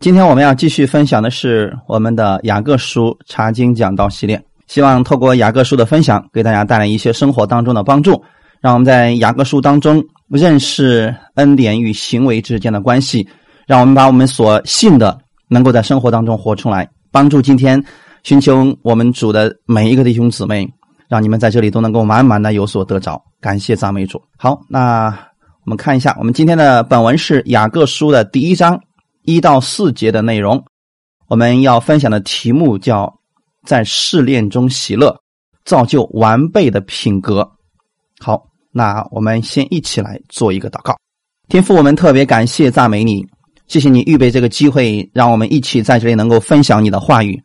今天我们要继续分享的是我们的雅各书查经讲道系列，希望透过雅各书的分享，给大家带来一些生活当中的帮助，让我们在雅各书当中认识恩典与行为之间的关系，让我们把我们所信的能够在生活当中活出来，帮助今天寻求我们主的每一个弟兄姊妹，让你们在这里都能够满满的有所得着。感谢赞美主。好，那我们看一下，我们今天的本文是雅各书的第一章。一到四节的内容，我们要分享的题目叫“在试炼中喜乐，造就完备的品格”。好，那我们先一起来做一个祷告。天父，我们特别感谢赞美你，谢谢你预备这个机会，让我们一起在这里能够分享你的话语。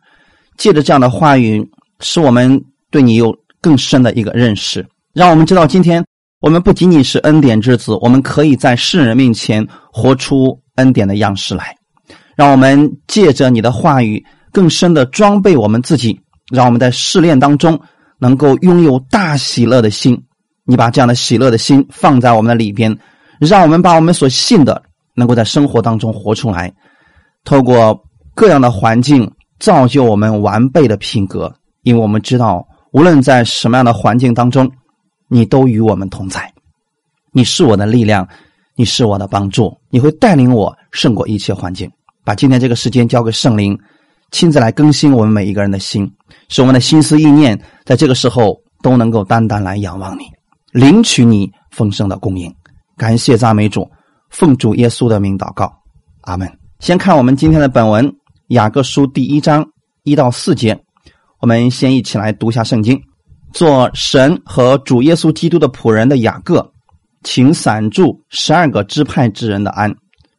借着这样的话语，使我们对你有更深的一个认识，让我们知道今天我们不仅仅是恩典之子，我们可以在世人面前活出。恩典的样式来，让我们借着你的话语更深的装备我们自己，让我们在试炼当中能够拥有大喜乐的心。你把这样的喜乐的心放在我们的里边，让我们把我们所信的能够在生活当中活出来，透过各样的环境造就我们完备的品格。因为我们知道，无论在什么样的环境当中，你都与我们同在，你是我的力量。你是我的帮助，你会带领我胜过一切环境。把今天这个时间交给圣灵，亲自来更新我们每一个人的心，使我们的心思意念在这个时候都能够单单来仰望你，领取你丰盛的供应。感谢赞美主，奉主耶稣的名祷告，阿门。先看我们今天的本文《雅各书》第一章一到四节，我们先一起来读一下圣经。做神和主耶稣基督的仆人的雅各。请散住十二个支派之人的安，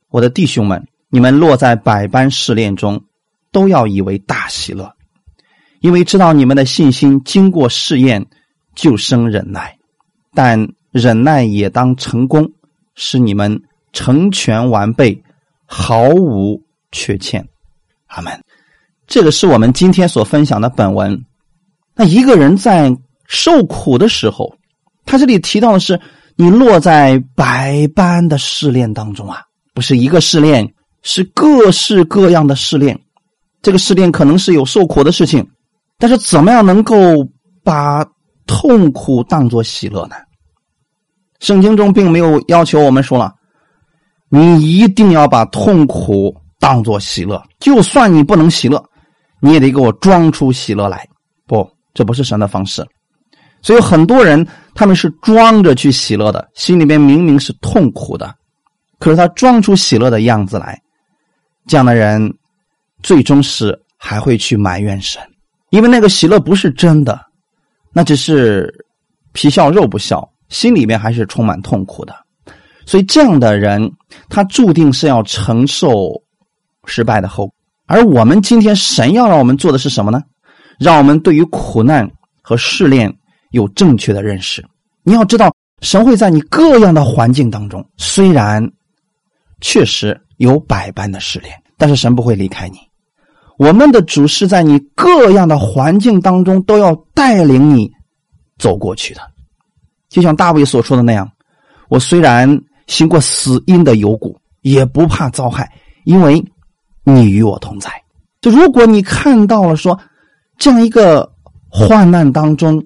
我的弟兄们，你们落在百般试炼中，都要以为大喜乐，因为知道你们的信心经过试验，就生忍耐。但忍耐也当成功，使你们成全完备，毫无缺欠。阿门。这个是我们今天所分享的本文。那一个人在受苦的时候，他这里提到的是。你落在百般的试炼当中啊，不是一个试炼，是各式各样的试炼。这个试炼可能是有受苦的事情，但是怎么样能够把痛苦当作喜乐呢？圣经中并没有要求我们说了，你一定要把痛苦当作喜乐，就算你不能喜乐，你也得给我装出喜乐来。不，这不是神的方式。所以很多人他们是装着去喜乐的，心里面明明是痛苦的，可是他装出喜乐的样子来。这样的人，最终是还会去埋怨神，因为那个喜乐不是真的，那只是皮笑肉不笑，心里面还是充满痛苦的。所以这样的人，他注定是要承受失败的后果。而我们今天神要让我们做的是什么呢？让我们对于苦难和试炼。有正确的认识，你要知道，神会在你各样的环境当中，虽然确实有百般的试炼，但是神不会离开你。我们的主是在你各样的环境当中都要带领你走过去的，就像大卫所说的那样：“我虽然行过死荫的幽谷，也不怕遭害，因为你与我同在。”就如果你看到了说这样一个患难当中，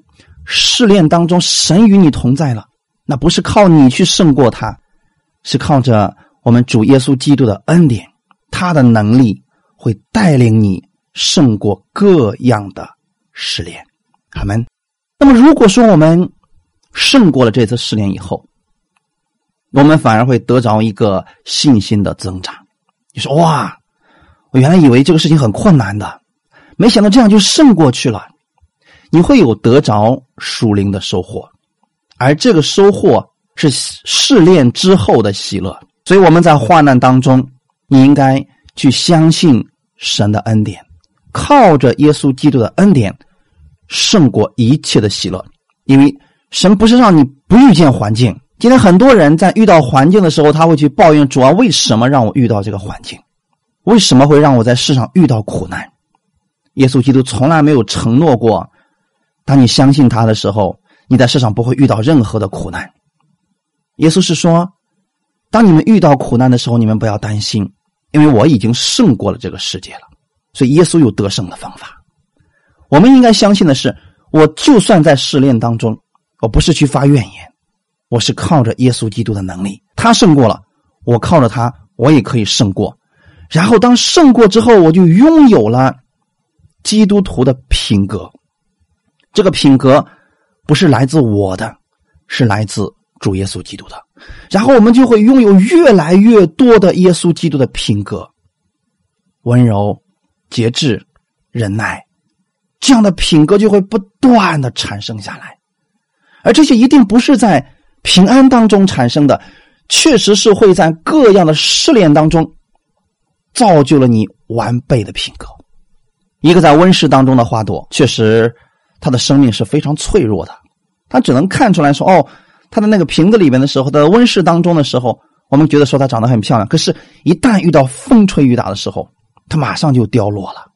试炼当中，神与你同在了，那不是靠你去胜过他，是靠着我们主耶稣基督的恩典，他的能力会带领你胜过各样的试炼。阿门。那么，如果说我们胜过了这次试炼以后，我们反而会得着一个信心的增长。你说哇，我原来以为这个事情很困难的，没想到这样就胜过去了。你会有得着属灵的收获，而这个收获是试炼之后的喜乐。所以我们在患难当中，你应该去相信神的恩典，靠着耶稣基督的恩典胜过一切的喜乐。因为神不是让你不遇见环境。今天很多人在遇到环境的时候，他会去抱怨主啊，为什么让我遇到这个环境？为什么会让我在世上遇到苦难？耶稣基督从来没有承诺过。当你相信他的时候，你在世上不会遇到任何的苦难。耶稣是说，当你们遇到苦难的时候，你们不要担心，因为我已经胜过了这个世界了。所以耶稣有得胜的方法。我们应该相信的是，我就算在试炼当中，我不是去发怨言，我是靠着耶稣基督的能力，他胜过了，我靠着他，我也可以胜过。然后当胜过之后，我就拥有了基督徒的品格。这个品格不是来自我的，是来自主耶稣基督的。然后我们就会拥有越来越多的耶稣基督的品格，温柔、节制、忍耐，这样的品格就会不断的产生下来。而这些一定不是在平安当中产生的，确实是会在各样的试炼当中造就了你完备的品格。一个在温室当中的花朵，确实。他的生命是非常脆弱的，他只能看出来说：“哦，他的那个瓶子里面的时候，在温室当中的时候，我们觉得说它长得很漂亮。可是，一旦遇到风吹雨打的时候，它马上就凋落了。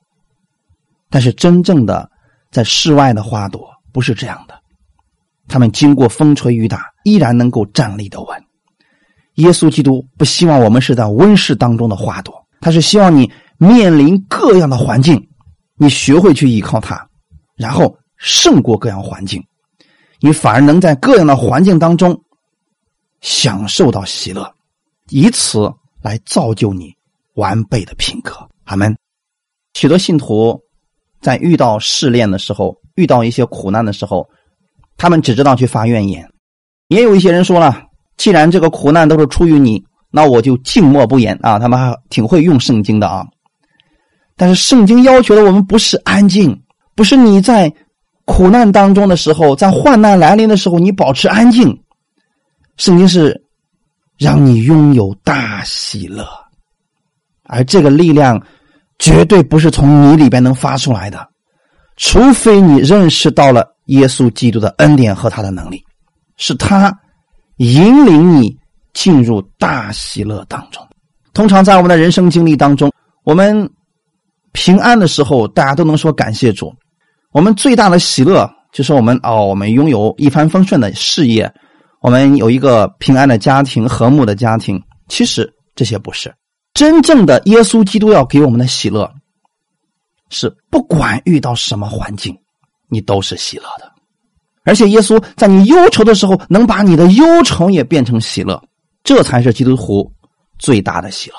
但是，真正的在室外的花朵不是这样的，他们经过风吹雨打，依然能够站立的稳。耶稣基督不希望我们是在温室当中的花朵，他是希望你面临各样的环境，你学会去依靠他，然后。胜过各样环境，你反而能在各样的环境当中享受到喜乐，以此来造就你完备的品格。阿门。许多信徒在遇到试炼的时候，遇到一些苦难的时候，他们只知道去发怨言。也有一些人说了，既然这个苦难都是出于你，那我就静默不言啊。他们还挺会用圣经的啊，但是圣经要求的我们不是安静，不是你在。苦难当中的时候，在患难来临的时候，你保持安静。圣经是让你拥有大喜乐，而这个力量绝对不是从你里边能发出来的，除非你认识到了耶稣基督的恩典和他的能力，是他引领你进入大喜乐当中。通常在我们的人生经历当中，我们平安的时候，大家都能说感谢主。我们最大的喜乐就是我们哦，我们拥有一帆风顺的事业，我们有一个平安的家庭、和睦的家庭。其实这些不是真正的耶稣基督要给我们的喜乐，是不管遇到什么环境，你都是喜乐的。而且耶稣在你忧愁的时候，能把你的忧愁也变成喜乐，这才是基督徒最大的喜乐。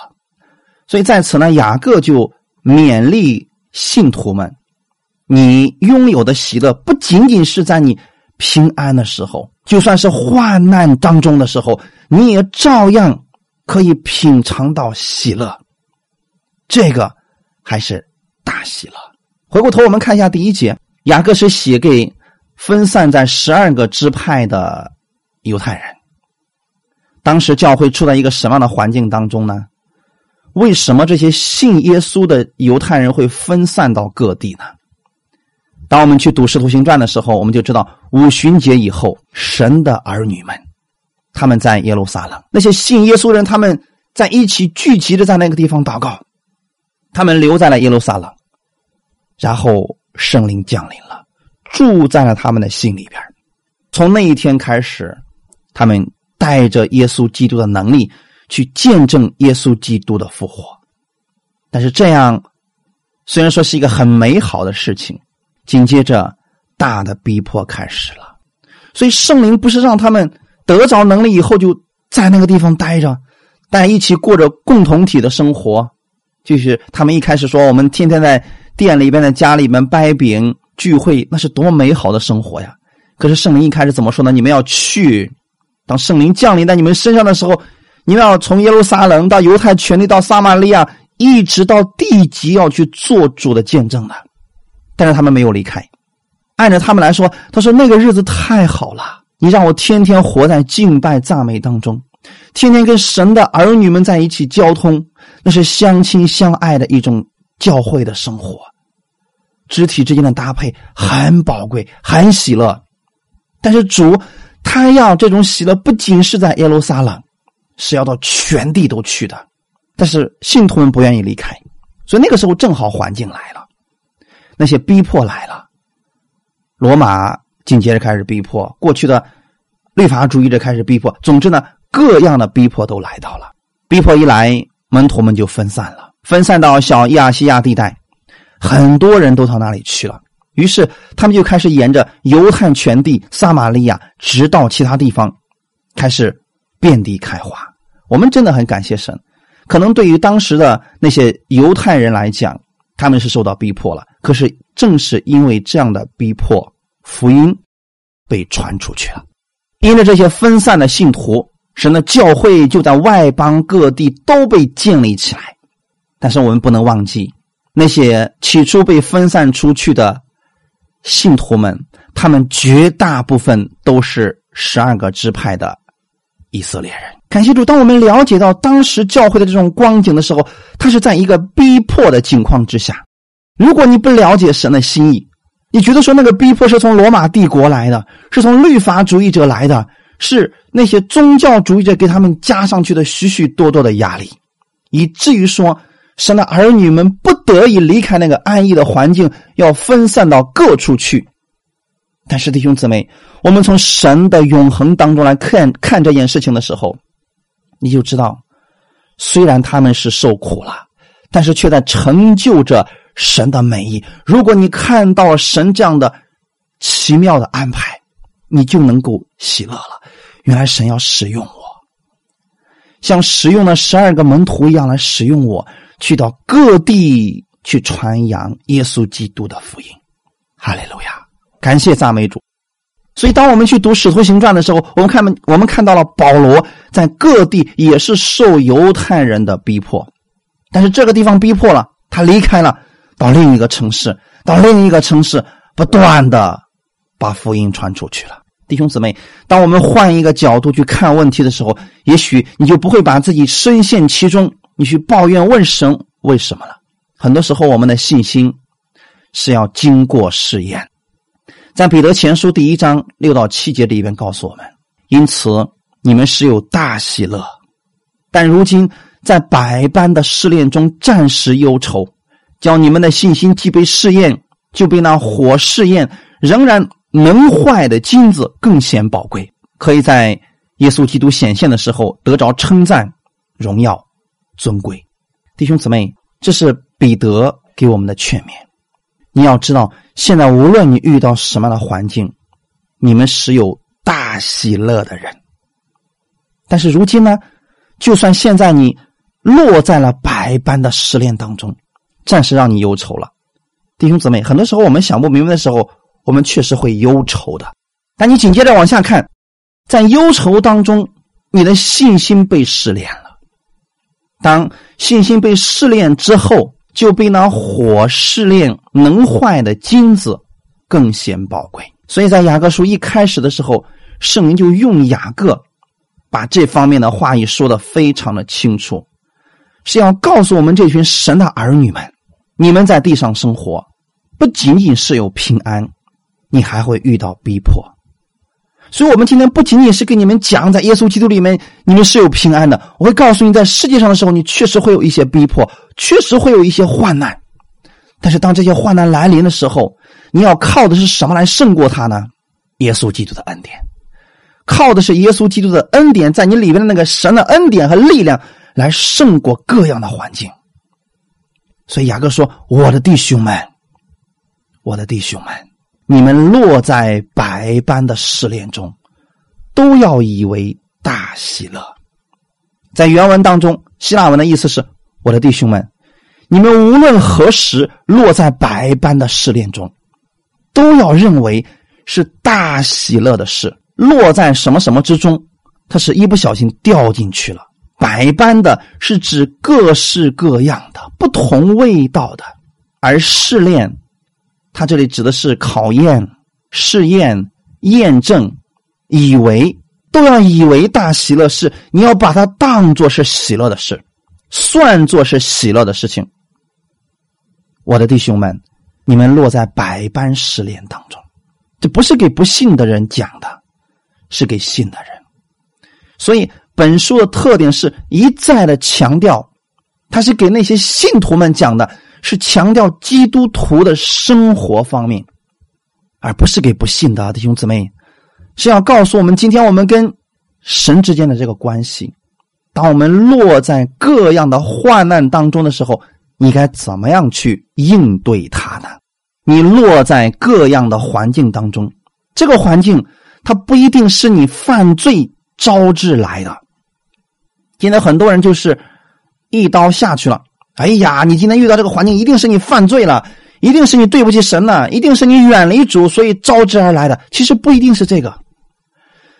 所以在此呢，雅各就勉励信徒们。你拥有的喜乐不仅仅是在你平安的时候，就算是患难当中的时候，你也照样可以品尝到喜乐。这个还是大喜乐。回过头，我们看一下第一节，雅各是写给分散在十二个支派的犹太人。当时教会处在一个什么样的环境当中呢？为什么这些信耶稣的犹太人会分散到各地呢？当我们去读《使徒行传》的时候，我们就知道五旬节以后，神的儿女们，他们在耶路撒冷，那些信耶稣人，他们在一起聚集着在那个地方祷告，他们留在了耶路撒冷，然后圣灵降临了，住在了他们的心里边。从那一天开始，他们带着耶稣基督的能力去见证耶稣基督的复活。但是这样，虽然说是一个很美好的事情。紧接着，大的逼迫开始了，所以圣灵不是让他们得着能力以后就在那个地方待着，但一起过着共同体的生活。就是他们一开始说，我们天天在店里边、在家里面掰饼聚会，那是多么美好的生活呀！可是圣灵一开始怎么说呢？你们要去，当圣灵降临在你们身上的时候，你们要从耶路撒冷到犹太全地到撒玛利亚，一直到地极，要去做主的见证的。但是他们没有离开，按照他们来说，他说那个日子太好了，你让我天天活在敬拜赞美当中，天天跟神的儿女们在一起交通，那是相亲相爱的一种教会的生活，肢体之间的搭配很宝贵，很喜乐。但是主他要这种喜乐，不仅是在耶路撒冷，是要到全地都去的。但是信徒们不愿意离开，所以那个时候正好环境来了。那些逼迫来了，罗马紧接着开始逼迫，过去的律法主义者开始逼迫。总之呢，各样的逼迫都来到了。逼迫一来，门徒们就分散了，分散到小亚细亚地带，很多人都到那里去了。于是他们就开始沿着犹太全地、撒玛利亚，直到其他地方，开始遍地开花。我们真的很感谢神。可能对于当时的那些犹太人来讲，他们是受到逼迫了。可是正是因为这样的逼迫，福音被传出去了。因着这些分散的信徒，神的教会就在外邦各地都被建立起来。但是我们不能忘记，那些起初被分散出去的信徒们，他们绝大部分都是十二个支派的以色列人。感谢主，当我们了解到当时教会的这种光景的时候，他是在一个逼迫的境况之下。如果你不了解神的心意，你觉得说那个逼迫是从罗马帝国来的，是从律法主义者来的，是那些宗教主义者给他们加上去的许许多多的压力，以至于说神的儿女们不得已离开那个安逸的环境，要分散到各处去。但是弟兄姊妹，我们从神的永恒当中来看看这件事情的时候，你就知道，虽然他们是受苦了，但是却在成就着。神的美意，如果你看到了神这样的奇妙的安排，你就能够喜乐了。原来神要使用我，像使用了十二个门徒一样来使用我，去到各地去传扬耶稣基督的福音。哈利路亚，感谢赞美主。所以，当我们去读《使徒行传》的时候，我们看我们看到了保罗在各地也是受犹太人的逼迫，但是这个地方逼迫了，他离开了。到另一个城市，到另一个城市，不断的把福音传出去了。弟兄姊妹，当我们换一个角度去看问题的时候，也许你就不会把自己深陷其中，你去抱怨问神为什么了。很多时候，我们的信心是要经过试验。在彼得前书第一章六到七节里边告诉我们：因此你们是有大喜乐，但如今在百般的试炼中暂时忧愁。叫你们的信心既被试验，就被那火试验，仍然能坏的金子更显宝贵，可以在耶稣基督显现的时候得着称赞、荣耀、尊贵。弟兄姊妹，这是彼得给我们的劝勉。你要知道，现在无论你遇到什么样的环境，你们是有大喜乐的人。但是如今呢，就算现在你落在了百般的试炼当中。暂时让你忧愁了，弟兄姊妹，很多时候我们想不明白的时候，我们确实会忧愁的。但你紧接着往下看，在忧愁当中，你的信心被试炼了。当信心被试炼之后，就被那火试炼能坏的金子更显宝贵。所以在雅各书一开始的时候，圣灵就用雅各把这方面的话语说的非常的清楚，是要告诉我们这群神的儿女们。你们在地上生活，不仅仅是有平安，你还会遇到逼迫。所以，我们今天不仅仅是给你们讲，在耶稣基督里面你们是有平安的。我会告诉你，在世界上的时候，你确实会有一些逼迫，确实会有一些患难。但是，当这些患难来临的时候，你要靠的是什么来胜过它呢？耶稣基督的恩典，靠的是耶稣基督的恩典，在你里边的那个神的恩典和力量，来胜过各样的环境。所以雅各说：“我的弟兄们，我的弟兄们，你们落在百般的试炼中，都要以为大喜乐。”在原文当中，希腊文的意思是：“我的弟兄们，你们无论何时落在百般的试炼中，都要认为是大喜乐的事。落在什么什么之中，他是一不小心掉进去了。”百般的是指各式各样的不同味道的，而试炼，它这里指的是考验、试验、验证，以为都要以为大喜乐是你要把它当做是喜乐的事，算作是喜乐的事情。我的弟兄们，你们落在百般试炼当中，这不是给不信的人讲的，是给信的人，所以。本书的特点是一再的强调，它是给那些信徒们讲的，是强调基督徒的生活方面，而不是给不信的弟兄姊妹，是要告诉我们，今天我们跟神之间的这个关系，当我们落在各样的患难当中的时候，你该怎么样去应对它呢？你落在各样的环境当中，这个环境它不一定是你犯罪招致来的。现在很多人就是一刀下去了。哎呀，你今天遇到这个环境，一定是你犯罪了，一定是你对不起神了，一定是你远离主，所以招之而来的。其实不一定是这个。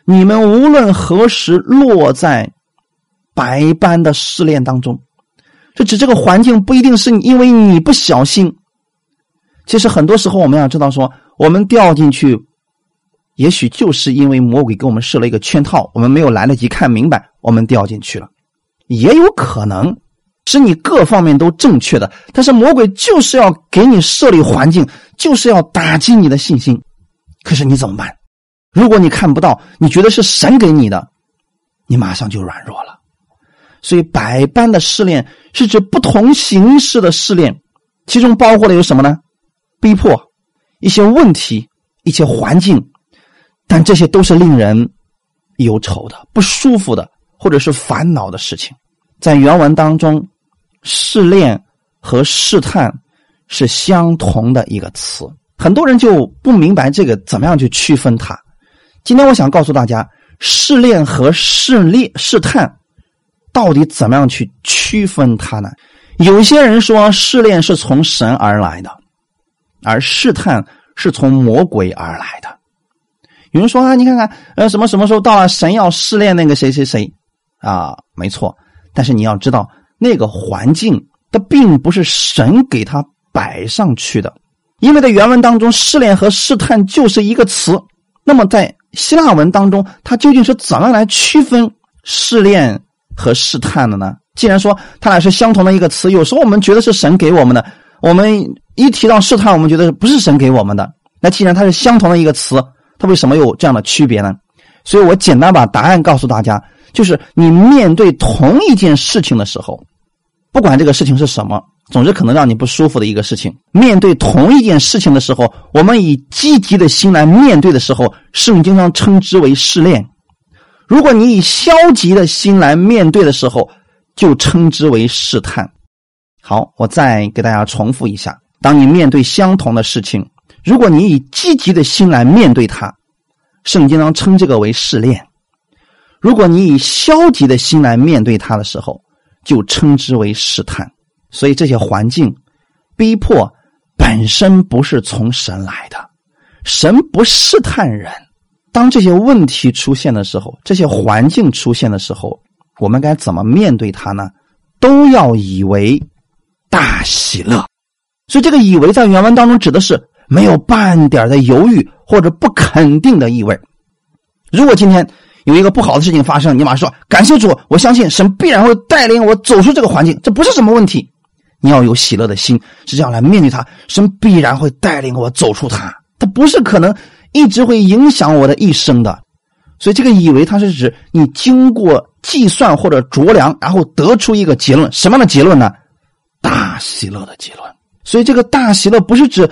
你们无论何时落在百般的试炼当中，就指这个环境不一定是因为你不小心。其实很多时候，我们要知道，说我们掉进去，也许就是因为魔鬼给我们设了一个圈套，我们没有来得及看明白，我们掉进去了。也有可能是你各方面都正确的，但是魔鬼就是要给你设立环境，就是要打击你的信心。可是你怎么办？如果你看不到，你觉得是神给你的，你马上就软弱了。所以，百般的试炼是指不同形式的试炼，其中包括了有什么呢？逼迫、一些问题、一些环境，但这些都是令人忧愁的、不舒服的，或者是烦恼的事情。在原文当中，“试炼”和“试探”是相同的一个词，很多人就不明白这个怎么样去区分它。今天我想告诉大家，试炼和试炼、试探到底怎么样去区分它呢？有些人说，试炼是从神而来的。而试探是从魔鬼而来的。有人说啊，你看看，呃，什么什么时候到了，神要试炼那个谁谁谁啊？没错，但是你要知道，那个环境它并不是神给他摆上去的，因为在原文当中，试炼和试探就是一个词。那么在希腊文当中，它究竟是怎么来区分试炼和试探的呢？既然说它俩是相同的一个词，有时候我们觉得是神给我们的，我们。一提到试探，我们觉得不是神给我们的。那既然它是相同的一个词，它为什么有这样的区别呢？所以我简单把答案告诉大家：就是你面对同一件事情的时候，不管这个事情是什么，总之可能让你不舒服的一个事情。面对同一件事情的时候，我们以积极的心来面对的时候，圣经上称之为试炼；如果你以消极的心来面对的时候，就称之为试探。好，我再给大家重复一下。当你面对相同的事情，如果你以积极的心来面对它，圣经上称这个为试炼；如果你以消极的心来面对它的时候，就称之为试探。所以这些环境逼迫本身不是从神来的，神不试探人。当这些问题出现的时候，这些环境出现的时候，我们该怎么面对它呢？都要以为大喜乐。所以，这个“以为”在原文当中指的是没有半点的犹豫或者不肯定的意味。如果今天有一个不好的事情发生，你马上说：“感谢主，我相信神必然会带领我走出这个环境。”这不是什么问题。你要有喜乐的心，是这样来面对它。神必然会带领我走出它。它不是可能一直会影响我的一生的。所以，这个“以为”它是指你经过计算或者酌量，然后得出一个结论。什么样的结论呢？大喜乐的结论。所以，这个大喜乐不是指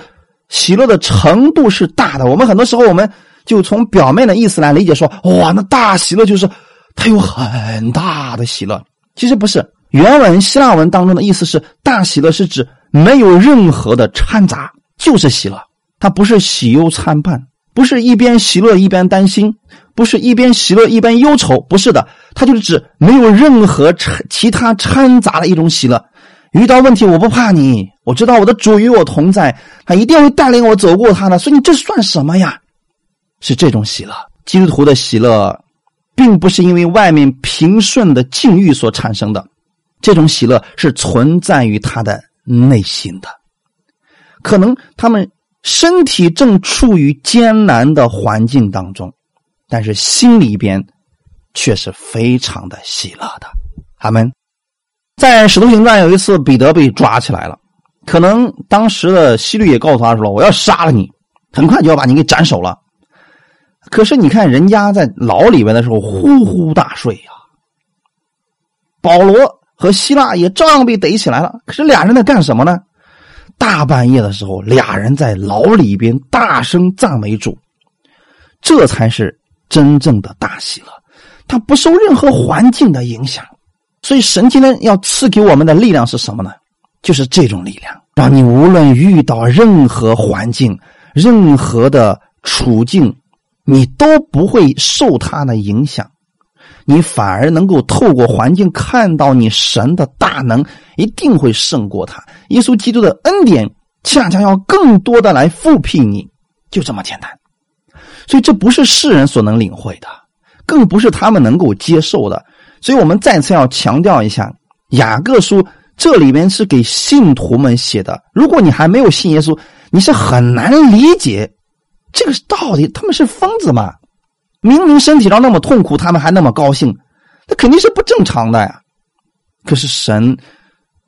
喜乐的程度是大的。我们很多时候，我们就从表面的意思来理解，说哇，那大喜乐就是它有很大的喜乐。其实不是，原文希腊文当中的意思是，大喜乐是指没有任何的掺杂，就是喜乐。它不是喜忧参半，不是一边喜乐一边担心，不是一边喜乐一边忧愁，不是的，它就是指没有任何掺其他掺杂的一种喜乐。遇到问题，我不怕你，我知道我的主与我同在，他一定会带领我走过他的。所以你这算什么呀？是这种喜乐。基督徒的喜乐，并不是因为外面平顺的境遇所产生的，这种喜乐是存在于他的内心的。可能他们身体正处于艰难的环境当中，但是心里边却是非常的喜乐的。阿门。在《使徒行传》有一次，彼得被抓起来了，可能当时的希律也告诉他说：“我要杀了你，很快就要把你给斩首了。”可是你看人家在牢里边的时候呼呼大睡呀。保罗和希腊也照样被逮起来了，可是俩人在干什么呢？大半夜的时候，俩人在牢里边大声赞美主，这才是真正的大喜乐，他不受任何环境的影响。所以神今天要赐给我们的力量是什么呢？就是这种力量，让你无论遇到任何环境、任何的处境，你都不会受他的影响，你反而能够透过环境看到你神的大能，一定会胜过他。耶稣基督的恩典恰恰要更多的来复辟你，就这么简单。所以这不是世人所能领会的，更不是他们能够接受的。所以我们再次要强调一下，雅各书这里面是给信徒们写的。如果你还没有信耶稣，你是很难理解这个到底他们是疯子吗？明明身体上那么痛苦，他们还那么高兴，那肯定是不正常的呀。可是神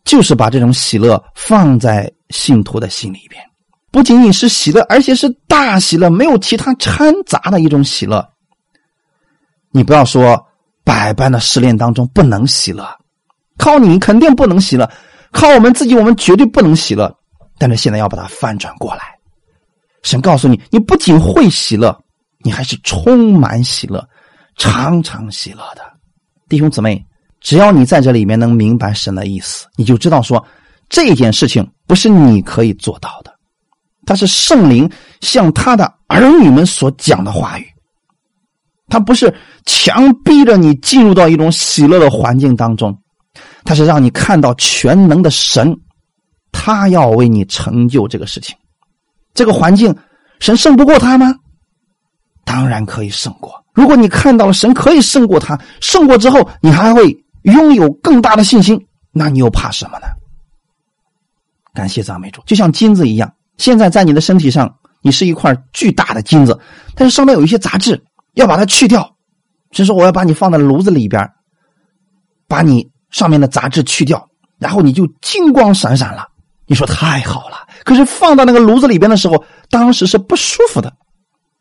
就是把这种喜乐放在信徒的心里边。不仅仅是喜乐，而且是大喜乐，没有其他掺杂的一种喜乐。你不要说百般的试炼当中不能喜乐，靠你肯定不能喜乐，靠我们自己我们绝对不能喜乐。但是现在要把它翻转过来，神告诉你，你不仅会喜乐，你还是充满喜乐，常常喜乐的弟兄姊妹。只要你在这里面能明白神的意思，你就知道说这件事情不是你可以做到的。他是圣灵向他的儿女们所讲的话语，他不是强逼着你进入到一种喜乐的环境当中，他是让你看到全能的神，他要为你成就这个事情。这个环境，神胜不过他吗？当然可以胜过。如果你看到了神可以胜过他，胜过之后，你还会拥有更大的信心，那你又怕什么呢？感谢赞美主，就像金子一样。现在在你的身体上，你是一块巨大的金子，但是上面有一些杂质，要把它去掉。所以说，我要把你放在炉子里边，把你上面的杂质去掉，然后你就金光闪闪了。你说太好了。可是放到那个炉子里边的时候，当时是不舒服的。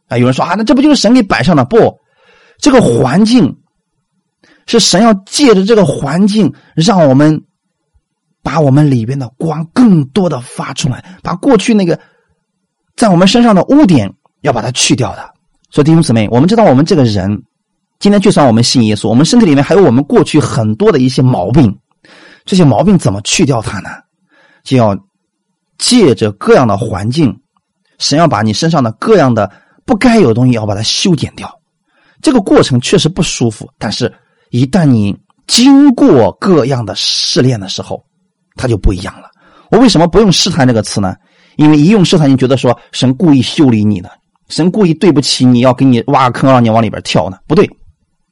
啊，有人说啊，那这不就是神给摆上的？不，这个环境是神要借着这个环境让我们。把我们里边的光更多的发出来，把过去那个在我们身上的污点要把它去掉的。所以弟兄姊妹，我们知道我们这个人，今天就算我们信耶稣，我们身体里面还有我们过去很多的一些毛病。这些毛病怎么去掉它呢？就要借着各样的环境，神要把你身上的各样的不该有的东西要把它修剪掉。这个过程确实不舒服，但是一旦你经过各样的试炼的时候，它就不一样了。我为什么不用试探这个词呢？因为一用试探，你觉得说神故意修理你呢？神故意对不起你，要给你挖个坑让你往里边跳呢？不对，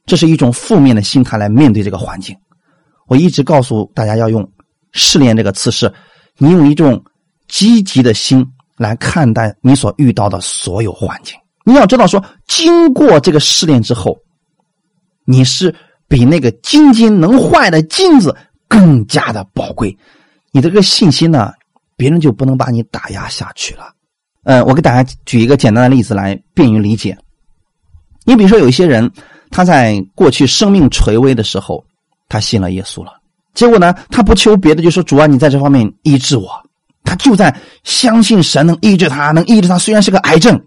这是一种负面的心态来面对这个环境。我一直告诉大家要用试炼这个词，是你用一种积极的心来看待你所遇到的所有环境。你要知道说，经过这个试炼之后，你是比那个金金能坏的金子。更加的宝贵，你的这个信心呢，别人就不能把你打压下去了。呃，我给大家举一个简单的例子来便于理解。你比如说，有一些人他在过去生命垂危的时候，他信了耶稣了，结果呢，他不求别的，就说主啊，你在这方面医治我。他就在相信神能医治他，能医治他。虽然是个癌症，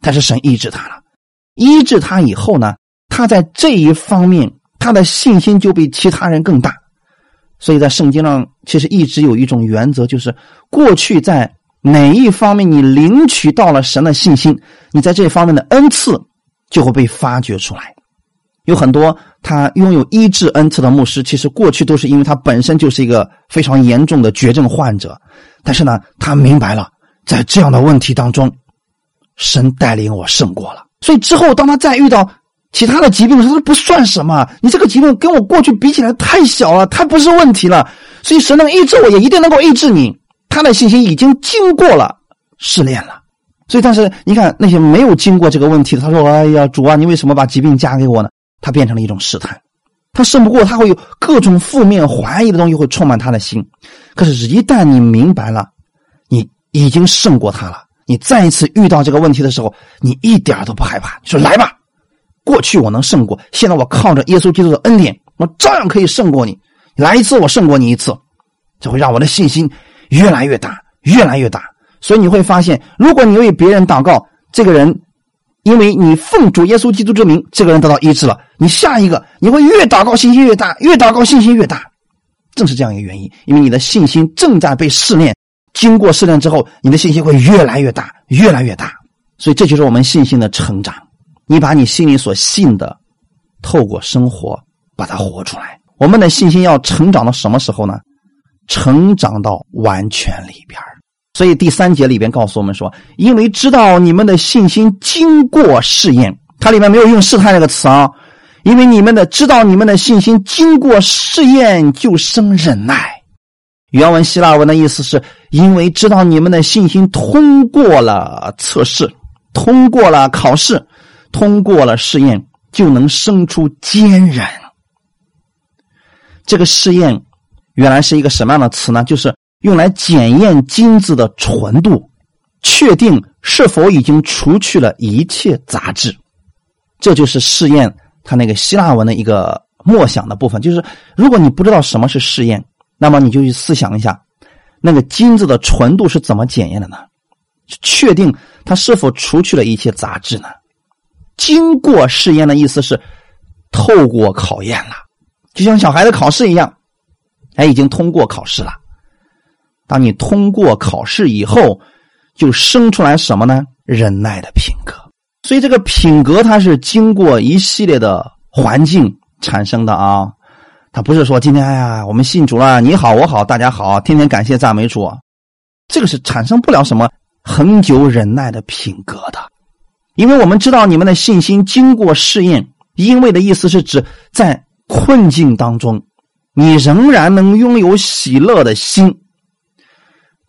但是神医治他了。医治他以后呢，他在这一方面他的信心就比其他人更大。所以在圣经上，其实一直有一种原则，就是过去在哪一方面你领取到了神的信心，你在这方面的恩赐就会被发掘出来。有很多他拥有医治恩赐的牧师，其实过去都是因为他本身就是一个非常严重的绝症患者，但是呢，他明白了在这样的问题当中，神带领我胜过了。所以之后，当他再遇到。其他的疾病时他说不算什么，你这个疾病跟我过去比起来太小了，它不是问题了。所以神能医治我，也一定能够医治你。他的信心已经经过了试炼了。所以，但是你看那些没有经过这个问题的，他说：“哎呀，主啊，你为什么把疾病加给我呢？”他变成了一种试探，他胜不过，他会有各种负面怀疑的东西会充满他的心。可是，一旦你明白了，你已经胜过他了，你再一次遇到这个问题的时候，你一点都不害怕，你说：“来吧。”过去我能胜过，现在我靠着耶稣基督的恩典，我照样可以胜过你。来一次，我胜过你一次，这会让我的信心越来越大，越来越大。所以你会发现，如果你为别人祷告，这个人因为你奉主耶稣基督之名，这个人得到医治了，你下一个你会越祷告信心越大，越祷告信心越大。正是这样一个原因，因为你的信心正在被试炼，经过试炼之后，你的信心会越来越大，越来越大。所以这就是我们信心的成长。你把你心里所信的，透过生活把它活出来。我们的信心要成长到什么时候呢？成长到完全里边所以第三节里边告诉我们说，因为知道你们的信心经过试验，它里面没有用试探这个词啊。因为你们的知道你们的信心经过试验就生忍耐。原文希腊文的意思是因为知道你们的信心通过了测试，通过了考试，通过了试验，就能生出坚韧。这个试验原来是一个什么样的词呢？就是用来检验金子的纯度，确定是否已经除去了一切杂质。这就是试验。他那个希腊文的一个默想的部分，就是如果你不知道什么是试验，那么你就去思想一下，那个金子的纯度是怎么检验的呢？确定它是否除去了一切杂质呢？经过试验的意思是透过考验了，就像小孩子考试一样，哎，已经通过考试了。当你通过考试以后，就生出来什么呢？忍耐的品格。所以这个品格它是经过一系列的环境产生的啊，它不是说今天哎呀我们信主了，你好我好大家好，天天感谢赞美主，这个是产生不了什么恒久忍耐的品格的，因为我们知道你们的信心经过试验，因为的意思是指在困境当中，你仍然能拥有喜乐的心。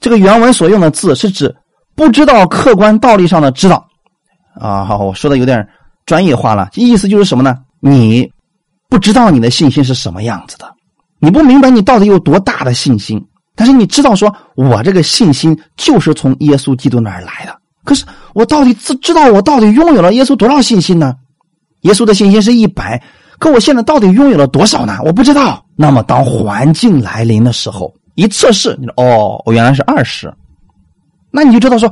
这个原文所用的字是指不知道客观道理上的知道。啊，好，我说的有点专业化了，意思就是什么呢？你不知道你的信心是什么样子的，你不明白你到底有多大的信心，但是你知道说，我这个信心就是从耶稣基督那儿来的。可是我到底知知道我到底拥有了耶稣多少信心呢？耶稣的信心是一百，可我现在到底拥有了多少呢？我不知道。那么当环境来临的时候，一测试，你说哦，我原来是二十，那你就知道说，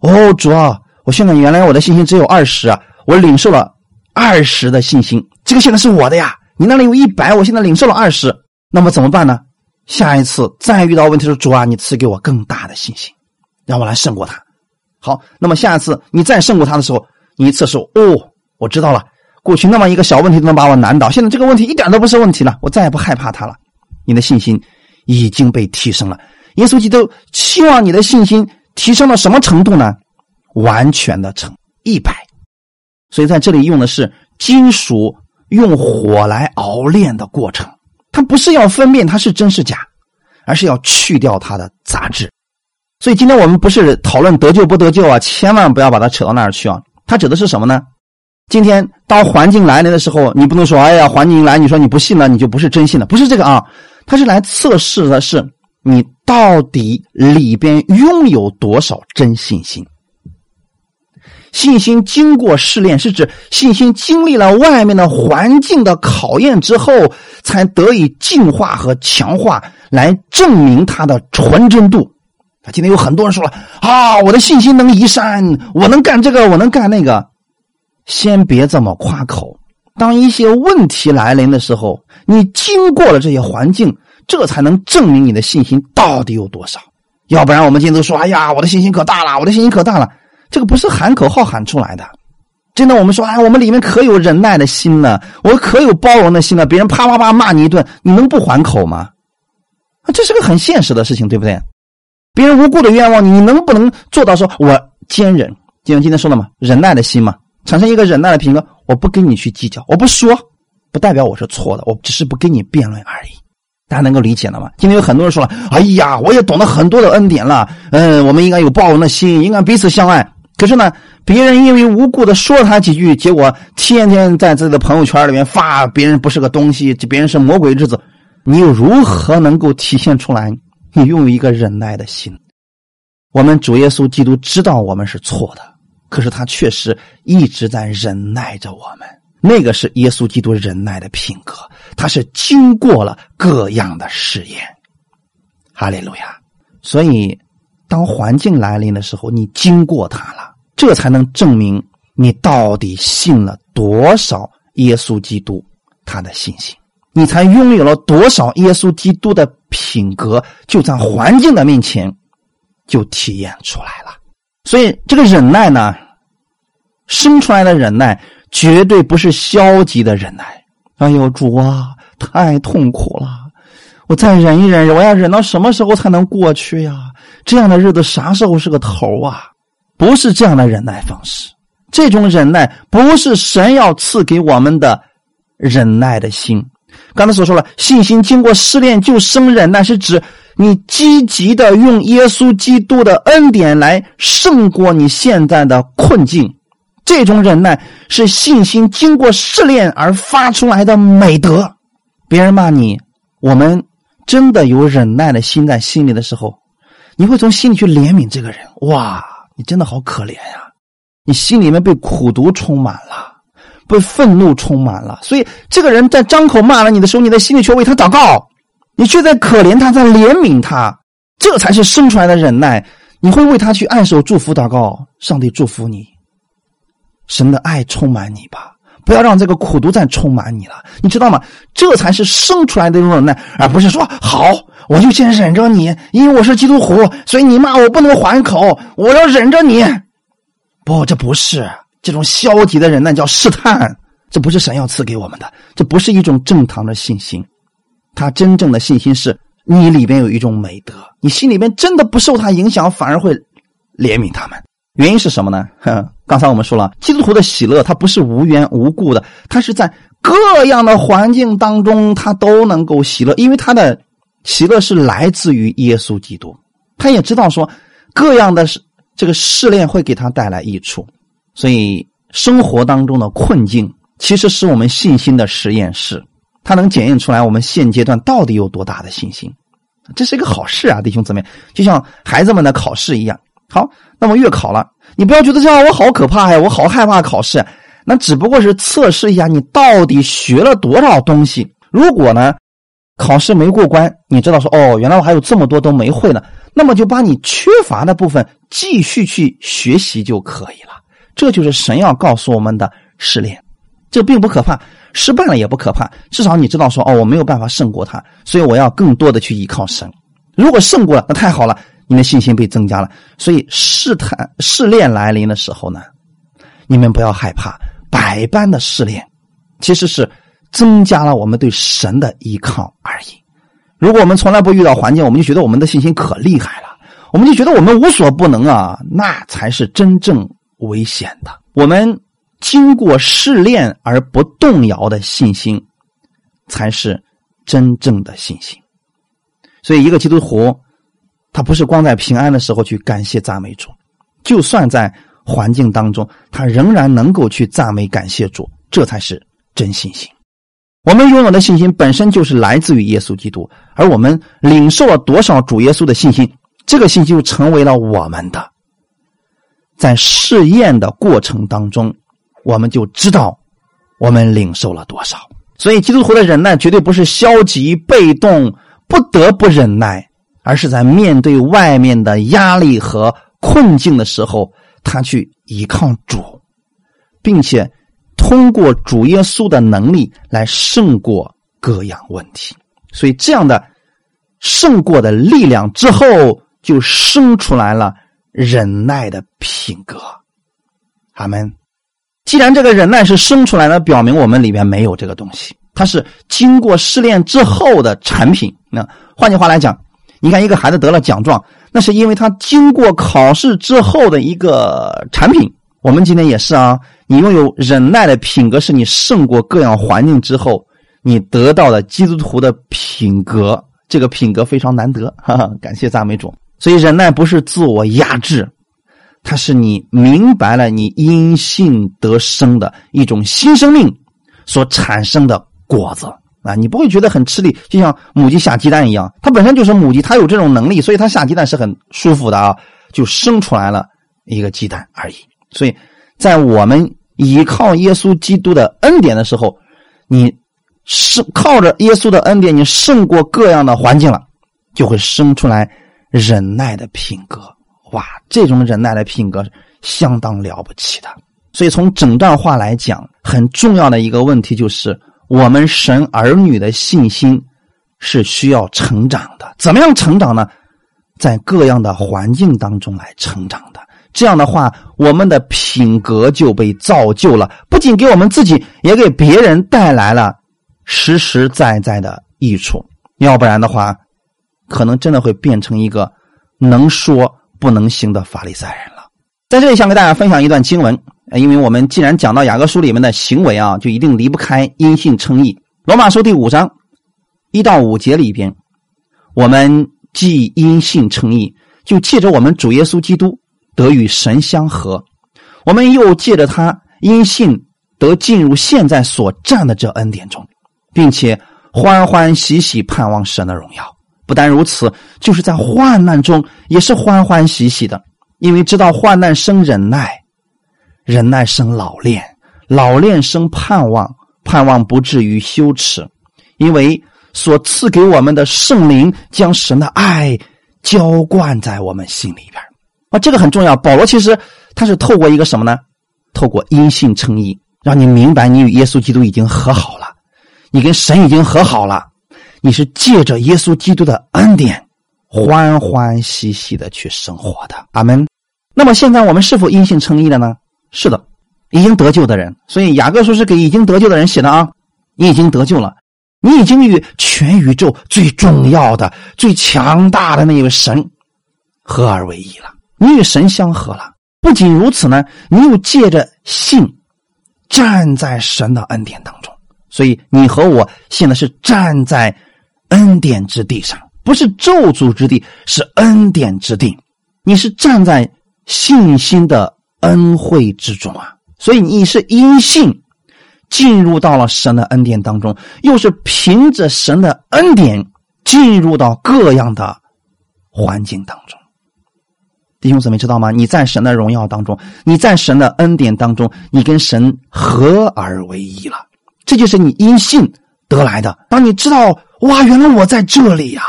哦，主啊。我现在原来我的信心只有二十，我领受了二十的信心，这个现在是我的呀。你那里有一百，我现在领受了二十，那么怎么办呢？下一次再遇到问题的时候，主啊，你赐给我更大的信心，让我来胜过他。好，那么下一次你再胜过他的时候，你一次说，哦，我知道了，过去那么一个小问题都能把我难倒，现在这个问题一点都不是问题了，我再也不害怕他了。你的信心已经被提升了。耶稣基督期望你的信心提升到什么程度呢？完全的成一百，所以在这里用的是金属用火来熬炼的过程，它不是要分辨它是真是假，而是要去掉它的杂质。所以今天我们不是讨论得救不得救啊，千万不要把它扯到那儿去啊。它指的是什么呢？今天当环境来临的时候，你不能说哎呀，环境来，你说你不信了，你就不是真信了，不是这个啊。它是来测试的是你到底里边拥有多少真信心。信心经过试炼，是指信心经历了外面的环境的考验之后，才得以净化和强化，来证明它的纯真度。啊，今天有很多人说了啊，我的信心能移山，我能干这个，我能干那个。先别这么夸口。当一些问题来临的时候，你经过了这些环境，这才能证明你的信心到底有多少。要不然，我们今天都说，哎呀，我的信心可大了，我的信心可大了。这个不是喊口号喊出来的，真的。我们说，哎，我们里面可有忍耐的心呢，我可有包容的心呢。别人啪啪啪骂你一顿，你能不还口吗？啊，这是个很现实的事情，对不对？别人无故的冤枉你，你能不能做到说，我坚忍？就像今天说的嘛，忍耐的心嘛，产生一个忍耐的品格。我不跟你去计较，我不说，不代表我是错的，我只是不跟你辩论而已。大家能够理解了吗？今天有很多人说了，哎呀，我也懂得很多的恩典了，嗯，我们应该有包容的心，应该彼此相爱。可是呢，别人因为无故的说他几句，结果天天在自己的朋友圈里面发别人不是个东西，别人是魔鬼之子，你又如何能够体现出来你拥有一个忍耐的心？我们主耶稣基督知道我们是错的，可是他确实一直在忍耐着我们。那个是耶稣基督忍耐的品格，他是经过了各样的试验。哈利路亚！所以，当环境来临的时候，你经过它了。这才能证明你到底信了多少耶稣基督他的信心，你才拥有了多少耶稣基督的品格，就在环境的面前就体验出来了。所以这个忍耐呢，生出来的忍耐绝对不是消极的忍耐。哎呦，主啊，太痛苦了！我再忍一忍，我要忍到什么时候才能过去呀？这样的日子啥时候是个头啊？不是这样的忍耐方式。这种忍耐不是神要赐给我们的忍耐的心。刚才所说了，信心经过试炼就生忍耐，是指你积极的用耶稣基督的恩典来胜过你现在的困境。这种忍耐是信心经过试炼而发出来的美德。别人骂你，我们真的有忍耐的心在心里的时候，你会从心里去怜悯这个人。哇，你真的好可怜呀！你心里面被苦毒充满了，被愤怒充满了，所以这个人在张口骂了你的时候，你在心里却为他祷告，你却在可怜他，在怜悯他，这才是生出来的忍耐。你会为他去按手祝福祷告，上帝祝福你，神的爱充满你吧，不要让这个苦毒再充满你了，你知道吗？这才是生出来的忍耐，而不是说好我就先忍着你，因为我是基督徒，所以你骂我不能还口，我要忍着你。不，这不是这种消极的人，那叫试探。这不是神要赐给我们的，这不是一种正常的信心。他真正的信心是你里边有一种美德，你心里边真的不受他影响，反而会怜悯他们。原因是什么呢？刚才我们说了，基督徒的喜乐他不是无缘无故的，他是在各样的环境当中他都能够喜乐，因为他的喜乐是来自于耶稣基督。他也知道说各样的。这个试炼会给他带来益处，所以生活当中的困境其实是我们信心的实验室，它能检验出来我们现阶段到底有多大的信心。这是一个好事啊，弟兄姊妹，就像孩子们的考试一样。好，那么月考了，你不要觉得这样我好可怕呀，我好害怕考试。那只不过是测试一下你到底学了多少东西。如果呢，考试没过关，你知道说哦，原来我还有这么多都没会呢。那么就把你缺乏的部分继续去学习就可以了。这就是神要告诉我们的试炼，这并不可怕，失败了也不可怕。至少你知道说哦，我没有办法胜过他，所以我要更多的去依靠神。如果胜过了，那太好了，你的信心被增加了。所以试探试炼来临的时候呢，你们不要害怕，百般的试炼其实是增加了我们对神的依靠而已。如果我们从来不遇到环境，我们就觉得我们的信心可厉害了，我们就觉得我们无所不能啊，那才是真正危险的。我们经过试炼而不动摇的信心，才是真正的信心。所以，一个基督徒，他不是光在平安的时候去感谢赞美主，就算在环境当中，他仍然能够去赞美感谢主，这才是真信心。我们拥有的信心本身就是来自于耶稣基督，而我们领受了多少主耶稣的信心，这个信心就成为了我们的。在试验的过程当中，我们就知道我们领受了多少。所以，基督徒的忍耐绝对不是消极被动、不得不忍耐，而是在面对外面的压力和困境的时候，他去依靠主，并且。通过主耶稣的能力来胜过各样问题，所以这样的胜过的力量之后，就生出来了忍耐的品格。阿门。既然这个忍耐是生出来的，表明我们里面没有这个东西，它是经过试炼之后的产品。那换句话来讲，你看一个孩子得了奖状，那是因为他经过考试之后的一个产品。我们今天也是啊，你拥有忍耐的品格，是你胜过各样环境之后，你得到的基督徒的品格。这个品格非常难得，哈哈，感谢赞美主。所以忍耐不是自我压制，它是你明白了你因信得生的一种新生命所产生的果子啊！你不会觉得很吃力，就像母鸡下鸡蛋一样，它本身就是母鸡，它有这种能力，所以它下鸡蛋是很舒服的啊，就生出来了一个鸡蛋而已。所以，在我们依靠耶稣基督的恩典的时候，你是靠着耶稣的恩典，你胜过各样的环境了，就会生出来忍耐的品格。哇，这种忍耐的品格相当了不起的。所以从整段话来讲，很重要的一个问题就是，我们神儿女的信心是需要成长的。怎么样成长呢？在各样的环境当中来成长的。这样的话，我们的品格就被造就了，不仅给我们自己，也给别人带来了实实在在的益处。要不然的话，可能真的会变成一个能说不能行的法利赛人了。在这里，想给大家分享一段经文，因为我们既然讲到雅各书里面的行为啊，就一定离不开因信称义。罗马书第五章一到五节里边，我们既因信称义，就借着我们主耶稣基督。得与神相合，我们又借着他因信得进入现在所占的这恩典中，并且欢欢喜喜盼望神的荣耀。不但如此，就是在患难中也是欢欢喜喜的，因为知道患难生忍耐，忍耐生老练，老练生盼望，盼望不至于羞耻，因为所赐给我们的圣灵将神的爱浇灌在我们心里边。啊，这个很重要。保罗其实他是透过一个什么呢？透过因信称义，让你明白你与耶稣基督已经和好了，你跟神已经和好了，你是借着耶稣基督的恩典，欢欢喜喜的去生活的。阿门。那么现在我们是否因信称义了呢？是的，已经得救的人。所以雅各书是给已经得救的人写的啊。你已经得救了，你已经与全宇宙最重要的、最强大的那一位神合而为一了。你与神相合了，不仅如此呢，你又借着信站在神的恩典当中，所以你和我现在是站在恩典之地上，不是咒诅之地，是恩典之地。你是站在信心的恩惠之中啊，所以你是因信进入到了神的恩典当中，又是凭着神的恩典进入到各样的环境当中。弟兄姊妹，知道吗？你在神的荣耀当中，你在神的恩典当中，你跟神合而为一了。这就是你因信得来的。当你知道，哇，原来我在这里呀！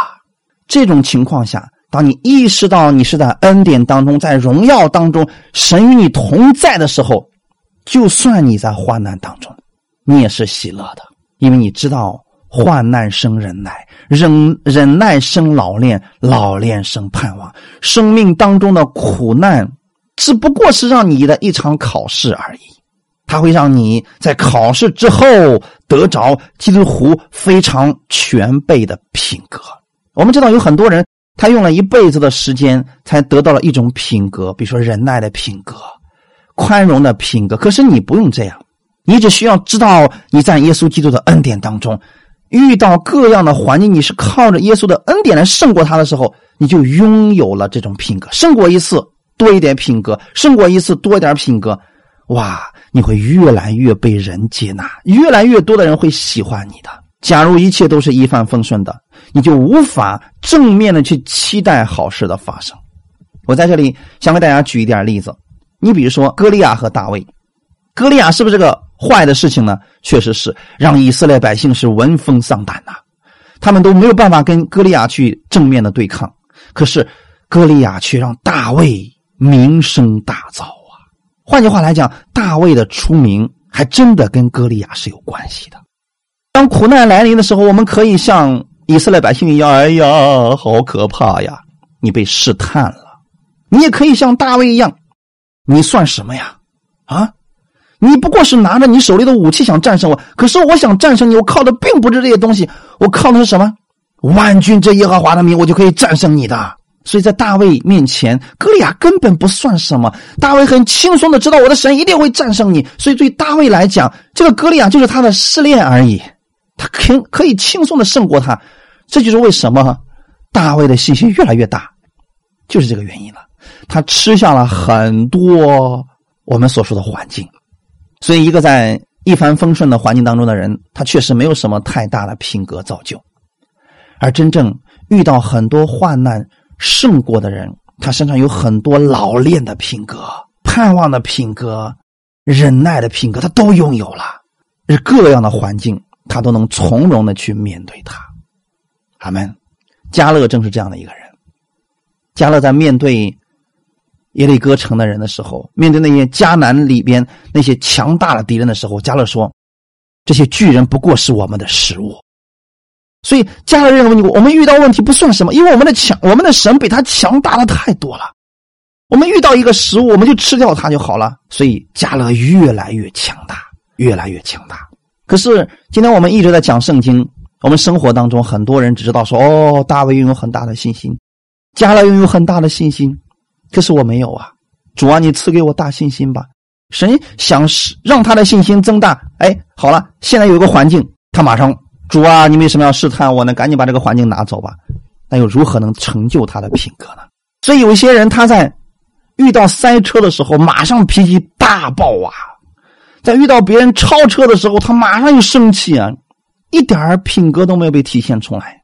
这种情况下，当你意识到你是在恩典当中，在荣耀当中，神与你同在的时候，就算你在患难当中，你也是喜乐的，因为你知道。患难生忍耐，忍忍耐生老练，老练生盼望。生命当中的苦难，只不过是让你的一场考试而已。它会让你在考试之后得着几乎非常全备的品格。我们知道有很多人，他用了一辈子的时间才得到了一种品格，比如说忍耐的品格、宽容的品格。可是你不用这样，你只需要知道你在耶稣基督的恩典当中。遇到各样的环境，你是靠着耶稣的恩典来胜过他的时候，你就拥有了这种品格。胜过一次多一点品格，胜过一次多一点品格，哇，你会越来越被人接纳，越来越多的人会喜欢你的。假如一切都是一帆风顺的，你就无法正面的去期待好事的发生。我在这里想给大家举一点例子，你比如说歌利亚和大卫，歌利亚是不是个？坏的事情呢，确实是让以色列百姓是闻风丧胆呐，他们都没有办法跟歌利亚去正面的对抗。可是歌利亚却让大卫名声大噪啊！换句话来讲，大卫的出名还真的跟歌利亚是有关系的。当苦难来临的时候，我们可以像以色列百姓一样：“哎呀，好可怕呀！”你被试探了。你也可以像大卫一样，你算什么呀？啊？你不过是拿着你手里的武器想战胜我，可是我想战胜你，我靠的并不是这些东西，我靠的是什么？万军之耶和华的名，我就可以战胜你的。所以在大卫面前，歌利亚根本不算什么。大卫很轻松的知道我的神一定会战胜你，所以对大卫来讲，这个歌利亚就是他的试炼而已，他可可以轻松的胜过他。这就是为什么大卫的信心越来越大，就是这个原因了。他吃下了很多我们所说的环境。所以，一个在一帆风顺的环境当中的人，他确实没有什么太大的品格造就；而真正遇到很多患难胜过的人，他身上有很多老练的品格、盼望的品格、忍耐的品格，他都拥有了。是各样的环境，他都能从容的去面对他。阿门。加勒正是这样的一个人。加勒在面对耶利哥城的人的时候，面对那些迦南里边那些强大的敌人的时候，加勒说：“这些巨人不过是我们的食物。”所以加勒认为，我们遇到问题不算什么，因为我们的强，我们的神比他强大的太多了。我们遇到一个食物，我们就吃掉它就好了。所以加勒越来越强大，越来越强大。可是今天我们一直在讲圣经，我们生活当中很多人只知道说：“哦，大卫拥有很大的信心，加勒拥有很大的信心。”可是我没有啊，主啊，你赐给我大信心吧。神想让他的信心增大。哎，好了，现在有一个环境，他马上。主啊，你为什么要试探我呢？赶紧把这个环境拿走吧。那又如何能成就他的品格呢？所以有些人他在遇到塞车的时候，马上脾气大爆啊；在遇到别人超车的时候，他马上就生气啊，一点品格都没有被体现出来，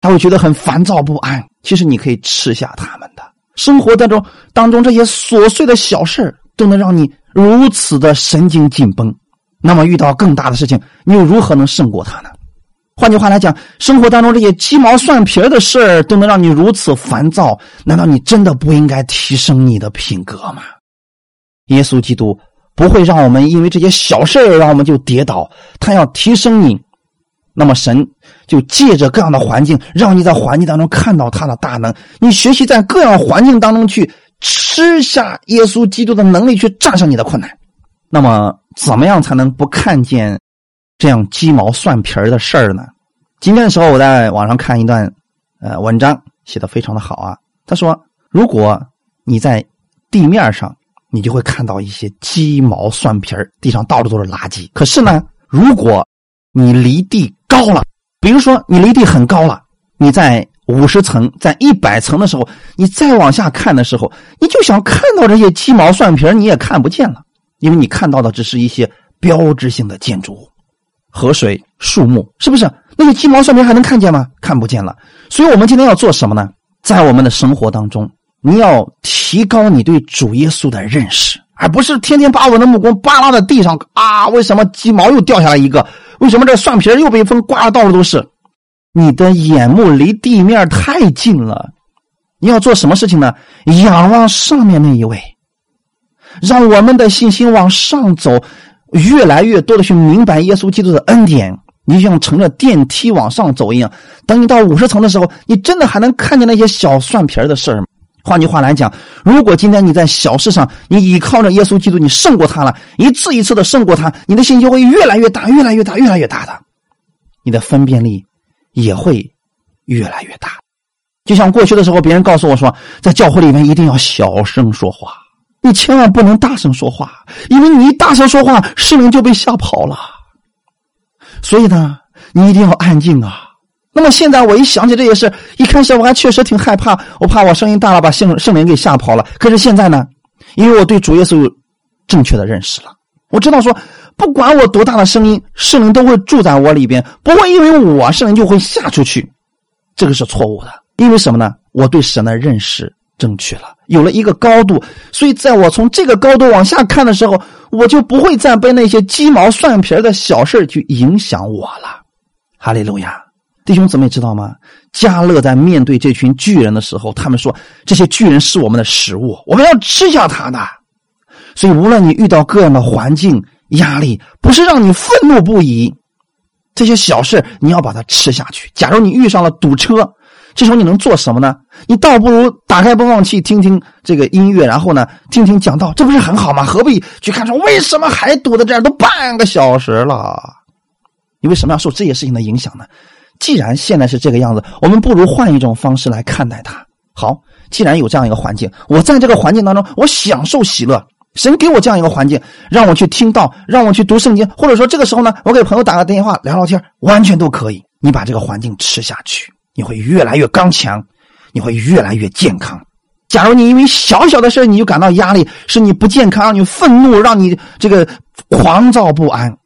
他会觉得很烦躁不安。其实你可以吃下他们的生活当中当中这些琐碎的小事都能让你如此的神经紧绷。那么遇到更大的事情，你又如何能胜过他呢？换句话来讲，生活当中这些鸡毛蒜皮的事儿都能让你如此烦躁，难道你真的不应该提升你的品格吗？耶稣基督不会让我们因为这些小事儿让我们就跌倒，他要提升你。那么神就借着各样的环境，让你在环境当中看到他的大能，你学习在各样环境当中去吃下耶稣基督的能力，去战胜你的困难。那么怎么样才能不看见？这样鸡毛蒜皮儿的事儿呢？今天的时候，我在网上看一段，呃，文章写的非常的好啊。他说，如果你在地面上，你就会看到一些鸡毛蒜皮儿地上到处都是垃圾。可是呢，如果你离地高了，比如说你离地很高了，你在五十层、在一百层的时候，你再往下看的时候，你就想看到这些鸡毛蒜皮儿你也看不见了，因为你看到的只是一些标志性的建筑物。河水、树木，是不是那些鸡毛蒜皮还能看见吗？看不见了。所以，我们今天要做什么呢？在我们的生活当中，你要提高你对主耶稣的认识，而不是天天把我的目光扒拉在地上啊！为什么鸡毛又掉下来一个？为什么这蒜皮又被风刮的到处都是？你的眼目离地面太近了。你要做什么事情呢？仰望上面那一位，让我们的信心往上走。越来越多的去明白耶稣基督的恩典，你像乘着电梯往上走一样。等你到五十层的时候，你真的还能看见那些小蒜皮的事儿吗？换句话来讲，如果今天你在小事上，你依靠着耶稣基督，你胜过他了，一次一次的胜过他，你的心就会越来越大，越来越大，越来越大的，你的分辨力也会越来越大。就像过去的时候，别人告诉我说，在教会里面一定要小声说话。你千万不能大声说话，因为你一大声说话，市民就被吓跑了。所以呢，你一定要安静啊。那么现在我一想起这些事，一开始我还确实挺害怕，我怕我声音大了把圣圣灵给吓跑了。可是现在呢，因为我对主耶稣有正确的认识了，我知道说，不管我多大的声音，圣灵都会住在我里边，不会因为我圣灵就会下出去。这个是错误的，因为什么呢？我对神的认识。正确了，有了一个高度，所以在我从这个高度往下看的时候，我就不会再被那些鸡毛蒜皮的小事去影响我了。哈利路亚，弟兄姊妹知道吗？加勒在面对这群巨人的时候，他们说这些巨人是我们的食物，我们要吃下它的。所以无论你遇到各样的环境压力，不是让你愤怒不已，这些小事你要把它吃下去。假如你遇上了堵车。这时候你能做什么呢？你倒不如打开播放器听听这个音乐，然后呢听听讲道，这不是很好吗？何必去看说为什么还堵在这儿？都半个小时了，你为什么要受这些事情的影响呢？既然现在是这个样子，我们不如换一种方式来看待它。好，既然有这样一个环境，我在这个环境当中，我享受喜乐。神给我这样一个环境，让我去听到，让我去读圣经，或者说这个时候呢，我给朋友打个电话聊聊天，完全都可以。你把这个环境吃下去。你会越来越刚强，你会越来越健康。假如你因为小小的事你就感到压力，是你不健康，让你愤怒，让你这个狂躁不安，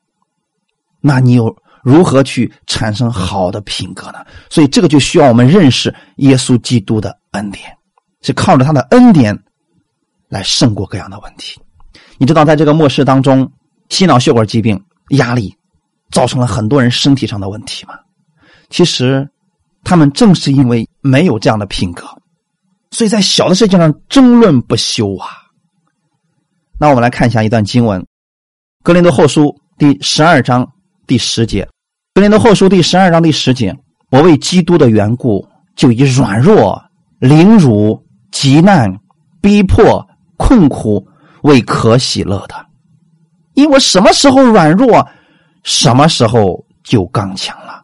那你有如何去产生好的品格呢？所以这个就需要我们认识耶稣基督的恩典，是靠着他的恩典来胜过各样的问题。你知道，在这个末世当中，心脑血管疾病、压力，造成了很多人身体上的问题吗？其实。他们正是因为没有这样的品格，所以在小的事情上争论不休啊。那我们来看一下一段经文，《格林多后书》第十二章第十节，《格林多后书》第十二章第十节，我为基督的缘故，就以软弱、凌辱、极难、逼迫、困苦为可喜乐的，因为我什么时候软弱，什么时候就刚强了。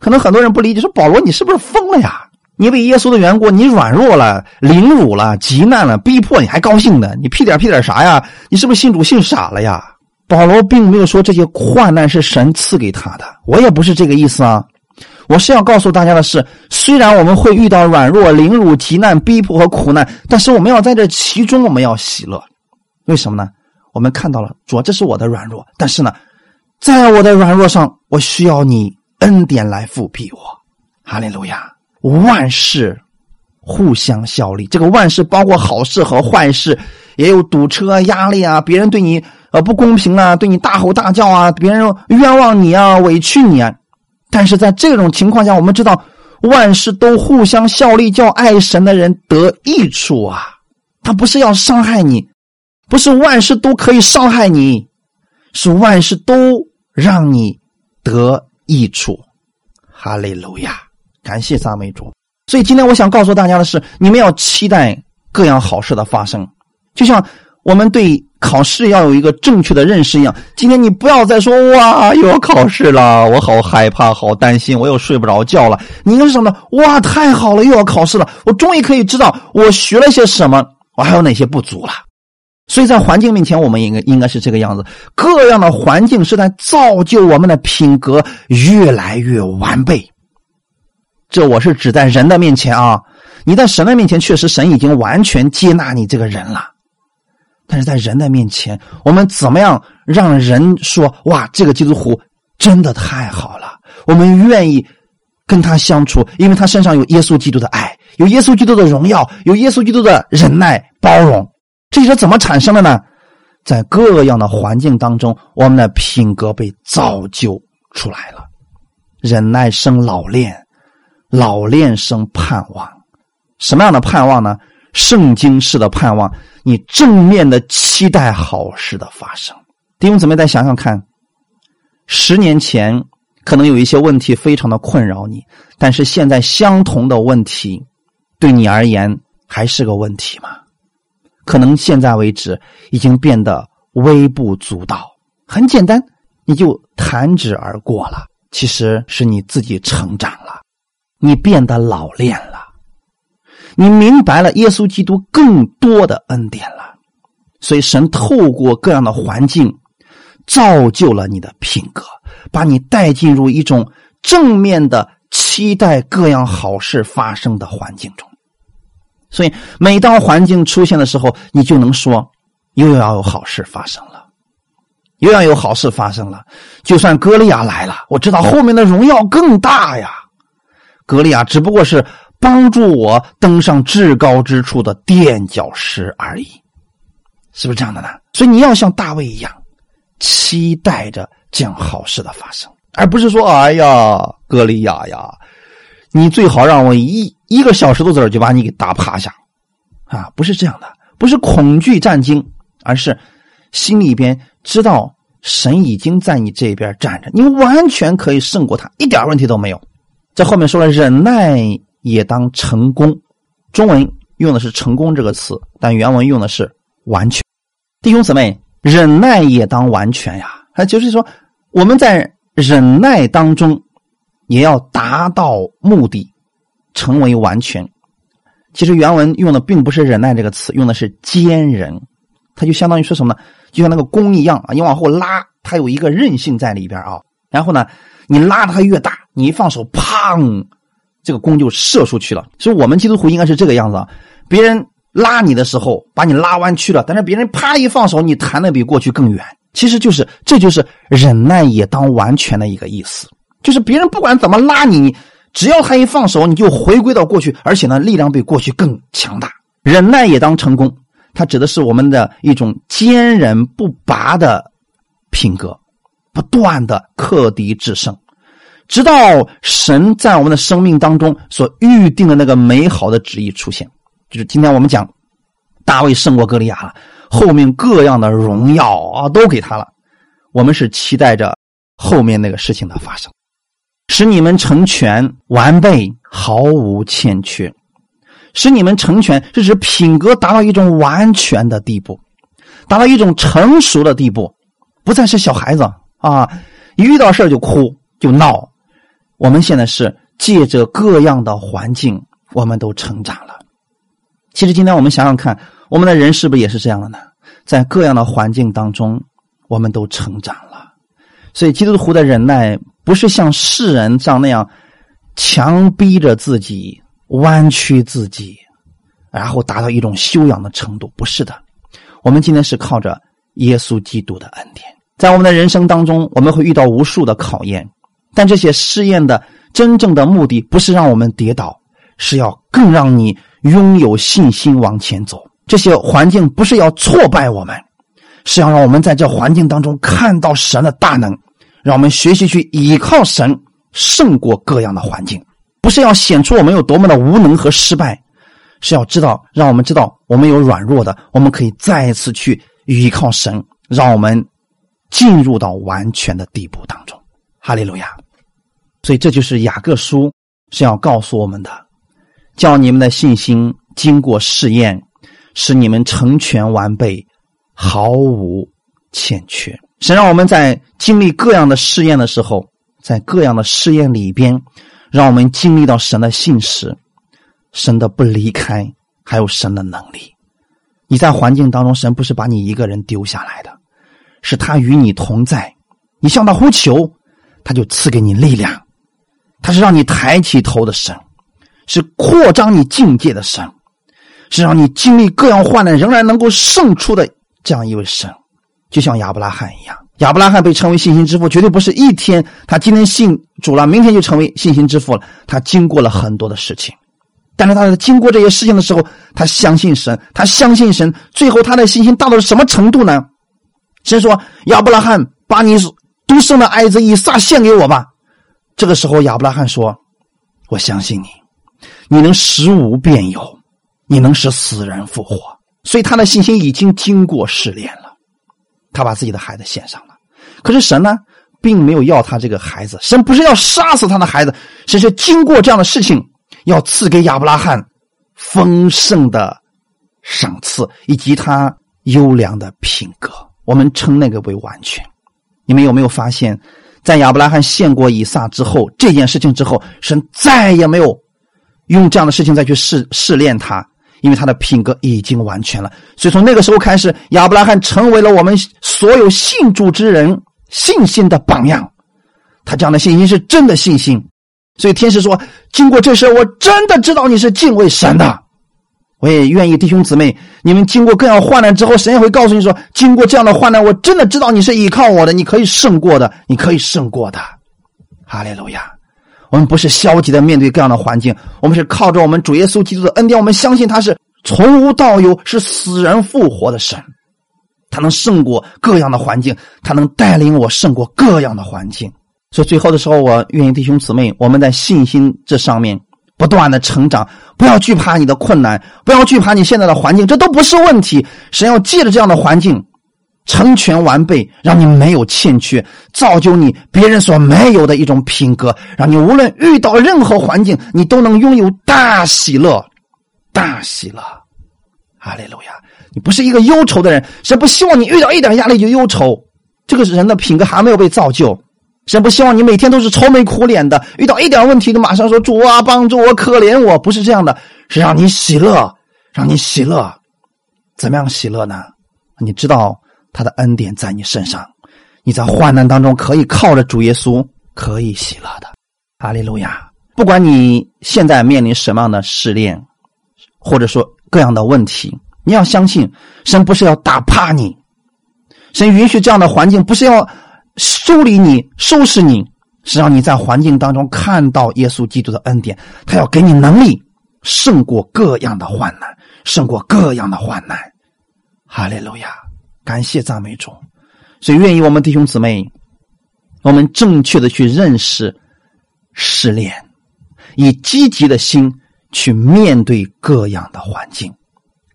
可能很多人不理解，说保罗你是不是疯了呀？你为耶稣的缘故，你软弱了、凌辱了、极难了、逼迫，你还高兴呢？你屁点屁点啥呀？你是不是信主信傻了呀？保罗并没有说这些患难是神赐给他的，我也不是这个意思啊。我是要告诉大家的是，虽然我们会遇到软弱、凌辱、极难、逼迫和苦难，但是我们要在这其中，我们要喜乐。为什么呢？我们看到了，主，这是我的软弱，但是呢，在我的软弱上，我需要你恩典来复辟我。哈利路亚。万事互相效力，这个万事包括好事和坏事，也有堵车、压力啊，别人对你呃不公平啊，对你大吼大叫啊，别人冤枉你啊，委屈你啊。但是在这种情况下，我们知道万事都互相效力，叫爱神的人得益处啊。他不是要伤害你，不是万事都可以伤害你，是万事都让你得益处。哈利路亚。感谢赞美主，所以今天我想告诉大家的是，你们要期待各样好事的发生，就像我们对考试要有一个正确的认识一样。今天你不要再说哇，又要考试了，我好害怕，好担心，我又睡不着觉了。你应该是什么？哇，太好了，又要考试了，我终于可以知道我学了些什么，我还有哪些不足了。所以在环境面前，我们应该应该是这个样子。各样的环境是在造就我们的品格越来越完备。这我是指在人的面前啊，你在神的面前，确实神已经完全接纳你这个人了。但是在人的面前，我们怎么样让人说哇，这个基督徒真的太好了，我们愿意跟他相处，因为他身上有耶稣基督的爱，有耶稣基督的荣耀，有耶稣基督的忍耐包容。这是怎么产生的呢？在各样的环境当中，我们的品格被造就出来了，忍耐生老练。老练生盼望，什么样的盼望呢？圣经式的盼望，你正面的期待好事的发生。弟兄姊妹，再想想看，十年前可能有一些问题非常的困扰你，但是现在相同的问题对你而言还是个问题吗？可能现在为止已经变得微不足道，很简单，你就弹指而过了。其实是你自己成长了。你变得老练了，你明白了耶稣基督更多的恩典了，所以神透过各样的环境，造就了你的品格，把你带进入一种正面的期待各样好事发生的环境中。所以每当环境出现的时候，你就能说又要有好事发生了，又要有好事发生了。就算歌利亚来了，我知道后面的荣耀更大呀。格利亚只不过是帮助我登上至高之处的垫脚石而已，是不是这样的呢？所以你要像大卫一样，期待着这样好事的发生，而不是说：“哎呀，格利亚呀，你最好让我一一个小石头子就把你给打趴下。”啊，不是这样的，不是恐惧战惊，而是心里边知道神已经在你这边站着，你完全可以胜过他，一点问题都没有。在后面说了，忍耐也当成功。中文用的是“成功”这个词，但原文用的是“完全”。弟兄姊妹，忍耐也当完全呀！啊，就是说我们在忍耐当中也要达到目的，成为完全。其实原文用的并不是“忍耐”这个词，用的是“坚忍”。它就相当于说什么呢？就像那个弓一样啊，你往后拉，它有一个韧性在里边啊。然后呢，你拉的它越大。你一放手，砰，这个弓就射出去了。所以，我们基督徒应该是这个样子啊。别人拉你的时候，把你拉弯曲了，但是别人啪一放手，你弹的比过去更远。其实就是，这就是忍耐也当完全的一个意思。就是别人不管怎么拉你，只要他一放手，你就回归到过去，而且呢，力量比过去更强大。忍耐也当成功，它指的是我们的一种坚韧不拔的品格，不断的克敌制胜。直到神在我们的生命当中所预定的那个美好的旨意出现，就是今天我们讲大卫胜过歌利亚了，后面各样的荣耀啊都给他了。我们是期待着后面那个事情的发生，使你们成全完备，毫无欠缺；使你们成全，是指品格达到一种完全的地步，达到一种成熟的地步，不再是小孩子啊，一遇到事就哭就闹。我们现在是借着各样的环境，我们都成长了。其实今天我们想想看，我们的人是不是也是这样的呢？在各样的环境当中。我们都成长了，所以基督徒的忍耐不是像世人这样那样强逼着自己、弯曲自己，然后达到一种修养的程度。不是的，我们今天是靠着耶稣基督的恩典，在我们的人生当中，我们会遇到无数的考验，但这些试验的真正的目的不是让我们跌倒，是要更让你拥有信心往前走。这些环境不是要挫败我们。是要让我们在这环境当中看到神的大能，让我们学习去依靠神，胜过各样的环境。不是要显出我们有多么的无能和失败，是要知道，让我们知道我们有软弱的，我们可以再一次去依靠神，让我们进入到完全的地步当中。哈利路亚！所以这就是雅各书是要告诉我们的，叫你们的信心经过试验，使你们成全完备。毫无欠缺。神让我们在经历各样的试验的时候，在各样的试验里边，让我们经历到神的信实，神的不离开，还有神的能力。你在环境当中，神不是把你一个人丢下来的，是他与你同在。你向他呼求，他就赐给你力量。他是让你抬起头的神，是扩张你境界的神，是让你经历各样患难仍然能够胜出的。这样一位神，就像亚伯拉罕一样。亚伯拉罕被称为信心之父，绝对不是一天他今天信主了，明天就成为信心之父了。他经过了很多的事情，但是他在经过这些事情的时候，他相信神，他相信神。最后他的信心大到什么程度呢？神说：“亚伯拉罕，把你独生的爱子以撒献给我吧。”这个时候，亚伯拉罕说：“我相信你，你能使无变有，你能使死人复活。”所以他的信心已经经过试炼了，他把自己的孩子献上了。可是神呢，并没有要他这个孩子，神不是要杀死他的孩子，神是经过这样的事情，要赐给亚伯拉罕丰盛的赏赐以及他优良的品格。我们称那个为完全。你们有没有发现，在亚伯拉罕献过以撒之后，这件事情之后，神再也没有用这样的事情再去试试炼他。因为他的品格已经完全了，所以从那个时候开始，亚伯拉罕成为了我们所有信主之人信心的榜样。他这样的信心是真的信心。所以天使说：“经过这事，我真的知道你是敬畏神的。”我也愿意弟兄姊妹，你们经过各样患难之后，神也会告诉你说：“经过这样的患难，我真的知道你是依靠我的，你可以胜过的，你可以胜过的。”哈利路亚。我们不是消极的面对各样的环境，我们是靠着我们主耶稣基督的恩典，我们相信他是从无到有，是死人复活的神，他能胜过各样的环境，他能带领我胜过各样的环境。所以最后的时候，我愿意弟兄姊妹，我们在信心这上面不断的成长，不要惧怕你的困难，不要惧怕你现在的环境，这都不是问题。神要借着这样的环境。成全完备，让你没有欠缺，造就你别人所没有的一种品格，让你无论遇到任何环境，你都能拥有大喜乐，大喜乐，哈利路亚！你不是一个忧愁的人，神不希望你遇到一点压力就忧愁，这个人的品格还没有被造就。神不希望你每天都是愁眉苦脸的，遇到一点问题就马上说主啊帮助我，可怜我，不是这样的，是让你喜乐，让你喜乐。怎么样喜乐呢？你知道。他的恩典在你身上，你在患难当中可以靠着主耶稣，可以喜乐的。哈利路亚！不管你现在面临什么样的试炼，或者说各样的问题，你要相信，神不是要打趴你，神允许这样的环境，不是要修理你、收拾你，是让你在环境当中看到耶稣基督的恩典，他要给你能力，胜过各样的患难，胜过各样的患难。哈利路亚！感谢赞美主，所以愿意我们弟兄姊妹，我们正确的去认识失恋，以积极的心去面对各样的环境。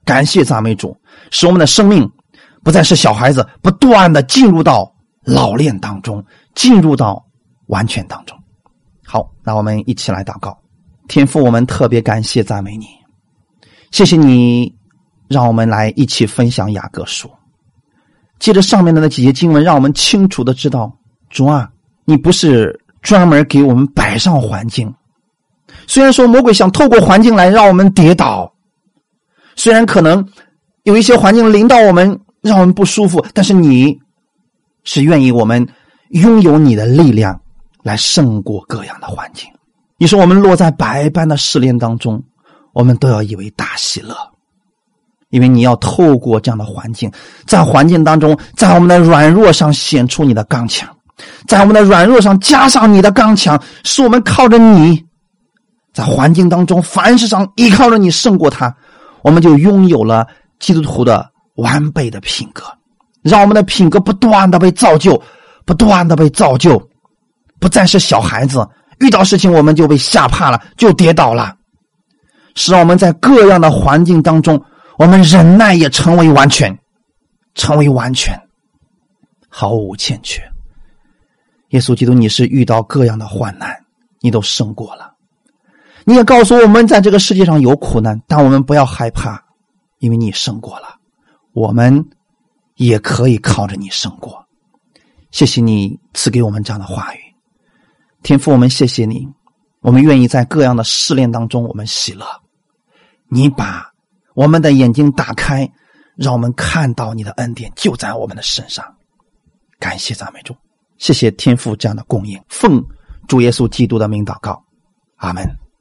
感谢赞美主，使我们的生命不再是小孩子，不断的进入到老练当中，进入到完全当中。好，那我们一起来祷告。天父，我们特别感谢赞美你，谢谢你让我们来一起分享雅各书。借着上面的那几节经文，让我们清楚的知道，主啊，你不是专门给我们摆上环境。虽然说魔鬼想透过环境来让我们跌倒，虽然可能有一些环境临到我们，让我们不舒服，但是你是愿意我们拥有你的力量来胜过各样的环境。你说我们落在百般的试炼当中，我们都要以为大喜乐，因为你要透过这样的环境，在环境当中，在我们的软弱上显出你的刚强，在我们的软弱上加上你的刚强，使我们靠着你。在环境当中，凡事上依靠着你胜过他，我们就拥有了基督徒的完备的品格，让我们的品格不断的被造就，不断的被造就，不再是小孩子，遇到事情我们就被吓怕了，就跌倒了，使我们在各样的环境当中，我们忍耐也成为完全，成为完全，毫无欠缺。耶稣基督，你是遇到各样的患难，你都胜过了。你也告诉我们，在这个世界上有苦难，但我们不要害怕，因为你胜过了。我们也可以靠着你胜过。谢谢你赐给我们这样的话语，天父，我们谢谢你，我们愿意在各样的试炼当中，我们喜乐。你把我们的眼睛打开，让我们看到你的恩典就在我们的身上。感谢赞美主，谢谢天父这样的供应。奉主耶稣基督的名祷告，阿门。